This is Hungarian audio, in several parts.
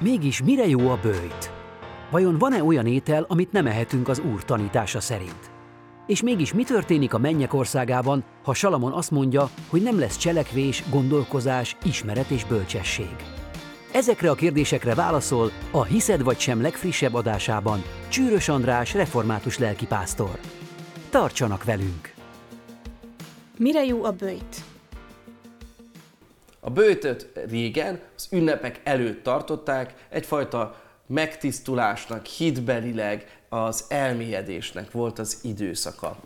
Mégis mire jó a bőjt? Vajon van-e olyan étel, amit nem ehetünk az Úr tanítása szerint? És mégis mi történik a mennyek országában, ha Salamon azt mondja, hogy nem lesz cselekvés, gondolkozás, ismeret és bölcsesség? Ezekre a kérdésekre válaszol a Hiszed vagy sem legfrissebb adásában Csűrös András református lelkipásztor. Tartsanak velünk! Mire jó a bőjt? A bőtöt régen az ünnepek előtt tartották, egyfajta megtisztulásnak, hitbelileg az elmélyedésnek volt az időszaka.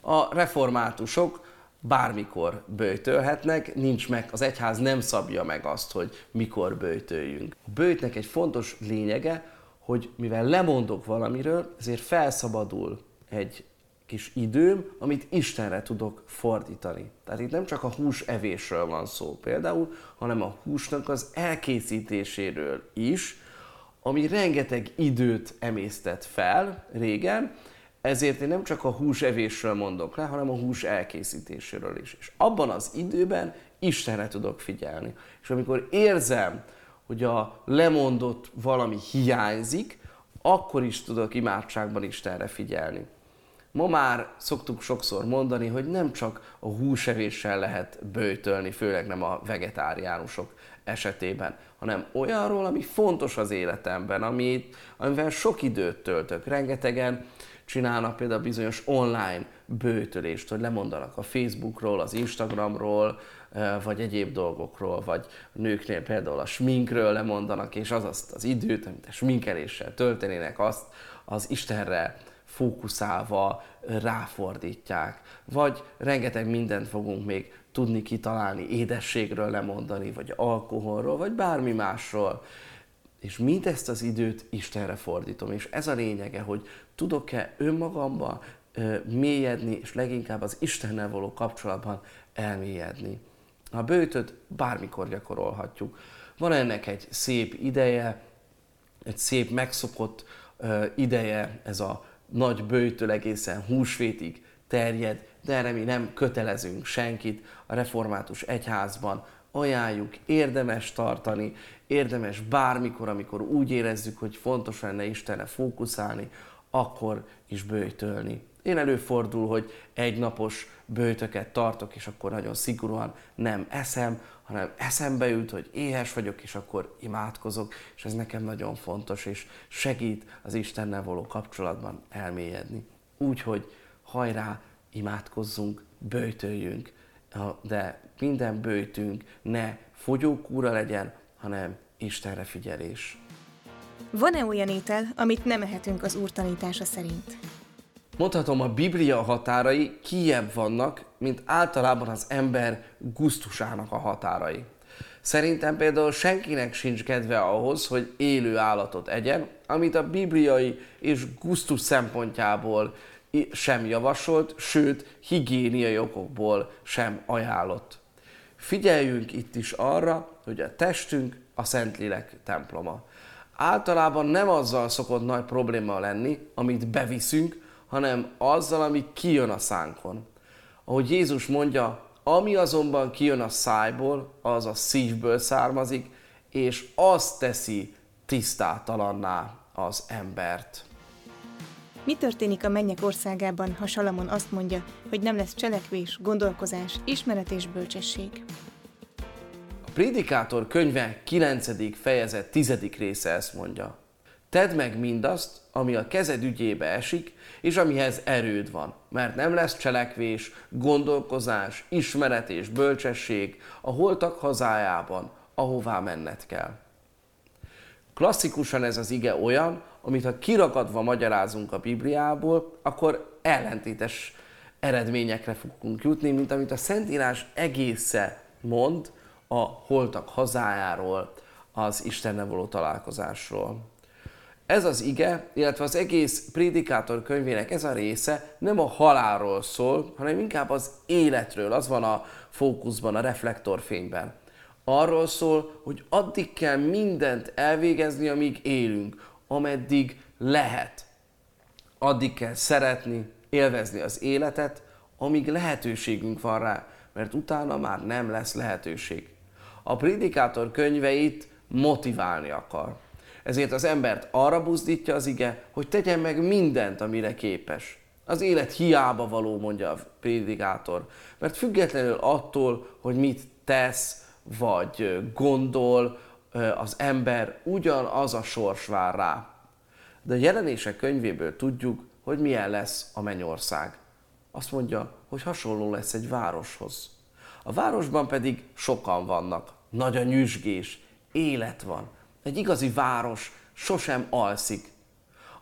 A reformátusok bármikor bőjtölhetnek, nincs meg, az egyház nem szabja meg azt, hogy mikor bőjtöljünk. A bőjtnek egy fontos lényege, hogy mivel lemondok valamiről, ezért felszabadul egy kis időm, amit Istenre tudok fordítani. Tehát itt nem csak a hús evésről van szó például, hanem a húsnak az elkészítéséről is, ami rengeteg időt emésztett fel régen, ezért én nem csak a hús evésről mondok le, hanem a hús elkészítéséről is. És abban az időben Istenre tudok figyelni. És amikor érzem, hogy a lemondott valami hiányzik, akkor is tudok imádságban Istenre figyelni. Ma már szoktuk sokszor mondani, hogy nem csak a húsevéssel lehet bőjtölni, főleg nem a vegetáriánusok esetében, hanem olyanról, ami fontos az életemben, amit, amivel sok időt töltök. Rengetegen csinálnak például bizonyos online bőtölést, hogy lemondanak a Facebookról, az Instagramról, vagy egyéb dolgokról, vagy nőknél például a sminkről lemondanak, és az azt az időt, amit a sminkeléssel töltenének, azt az Istenre fókuszálva ráfordítják. Vagy rengeteg mindent fogunk még tudni kitalálni, édességről lemondani, vagy alkoholról, vagy bármi másról. És mindezt az időt Istenre fordítom. És ez a lényege, hogy tudok-e önmagamba mélyedni, és leginkább az Istennel való kapcsolatban elmélyedni. A bőtöt bármikor gyakorolhatjuk. Van ennek egy szép ideje, egy szép megszokott ideje, ez a nagy bőjtől egészen húsvétig terjed, de erre mi nem kötelezünk senkit a református egyházban. Ajánljuk, érdemes tartani, érdemes bármikor, amikor úgy érezzük, hogy fontos lenne Istenre fókuszálni, akkor is bőjtölni. Én előfordul, hogy egy napos bőtöket tartok, és akkor nagyon szigorúan nem eszem, hanem eszembe jut, hogy éhes vagyok, és akkor imádkozok, és ez nekem nagyon fontos, és segít az Istennel való kapcsolatban elmélyedni. Úgyhogy hajrá, imádkozzunk, bőjtöljünk, de minden bőjtünk ne fogyókúra legyen, hanem Istenre figyelés. Van-e olyan étel, amit nem ehetünk az Úr tanítása szerint? Mondhatom, a Biblia határai kiebb vannak, mint általában az ember gusztusának a határai. Szerintem például senkinek sincs kedve ahhoz, hogy élő állatot egyen, amit a bibliai és gusztus szempontjából sem javasolt, sőt, higiéniai okokból sem ajánlott. Figyeljünk itt is arra, hogy a testünk a Szentlélek temploma. Általában nem azzal szokott nagy probléma lenni, amit beviszünk, hanem azzal, ami kijön a szánkon. Ahogy Jézus mondja, ami azonban kijön a szájból, az a szívből származik, és az teszi tisztátalanná az embert. Mi történik a mennyek országában, ha Salamon azt mondja, hogy nem lesz cselekvés, gondolkozás, ismeret és bölcsesség? A Prédikátor könyve 9. fejezet 10. része ezt mondja. Tedd meg mindazt, ami a kezed ügyébe esik, és amihez erőd van, mert nem lesz cselekvés, gondolkozás, ismeret és bölcsesség a holtak hazájában, ahová menned kell. Klasszikusan ez az ige olyan, amit ha kirakadva magyarázunk a Bibliából, akkor ellentétes eredményekre fogunk jutni, mint amit a Szentírás egésze mond a holtak hazájáról, az Istennel való találkozásról. Ez az ige, illetve az egész prédikátor könyvének ez a része nem a halálról szól, hanem inkább az életről, az van a fókuszban, a reflektorfényben. Arról szól, hogy addig kell mindent elvégezni, amíg élünk, ameddig lehet. Addig kell szeretni, élvezni az életet, amíg lehetőségünk van rá, mert utána már nem lesz lehetőség. A prédikátor könyveit motiválni akar Ezért az embert arra buzdítja az ige, hogy tegyen meg mindent, amire képes. Az élet hiába való, mondja a prédikátor. Mert függetlenül attól, hogy mit tesz, vagy gondol, az ember ugyanaz a sors vár rá. De a jelenések könyvéből tudjuk, hogy milyen lesz a mennyország. Azt mondja, hogy hasonló lesz egy városhoz. A városban pedig sokan vannak, nagy a nyüzsgés, élet van. Egy igazi város sosem alszik.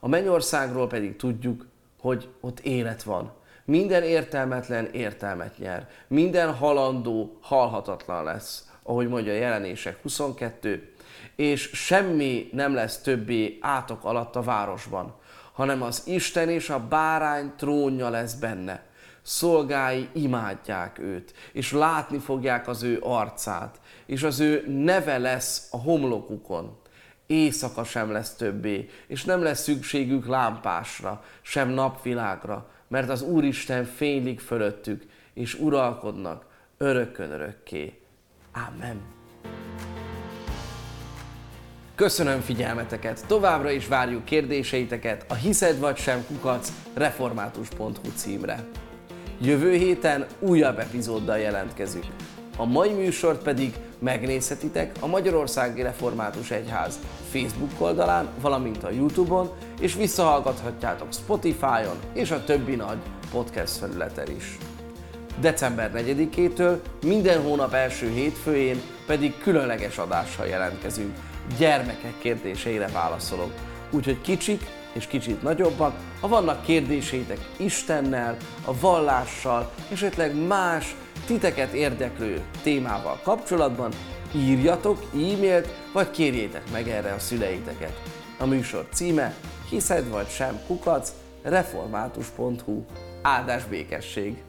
A mennyországról pedig tudjuk, hogy ott élet van. Minden értelmetlen értelmet nyer. Minden halandó halhatatlan lesz, ahogy mondja a jelenések 22, és semmi nem lesz többé átok alatt a városban, hanem az Isten és a bárány trónja lesz benne. Szolgái imádják őt, és látni fogják az ő arcát, és az ő neve lesz a homlokukon. Éjszaka sem lesz többé, és nem lesz szükségük lámpásra, sem napvilágra, mert az Úristen fénylik fölöttük, és uralkodnak örökkön örökké. Amen. Köszönöm figyelmeteket, továbbra is várjuk kérdéseiteket a hiszed vagy sem kukac református.hu címre. Jövő héten újabb epizóddal jelentkezünk. A mai műsort pedig megnézhetitek a Magyarországi Református Egyház Facebook oldalán, valamint a Youtube-on, és visszahallgathatjátok Spotify-on és a többi nagy podcast felületen is. December 4-től minden hónap első hétfőjén pedig különleges adással jelentkezünk. Gyermekek kérdéseire válaszolok. Úgyhogy kicsik és kicsit nagyobbak, ha vannak kérdéseitek Istennel, a vallással, és esetleg más titeket érdeklő témával kapcsolatban, írjatok e-mailt, vagy kérjétek meg erre a szüleiteket. A műsor címe hiszed vagy sem kukac református.hu áldás békesség.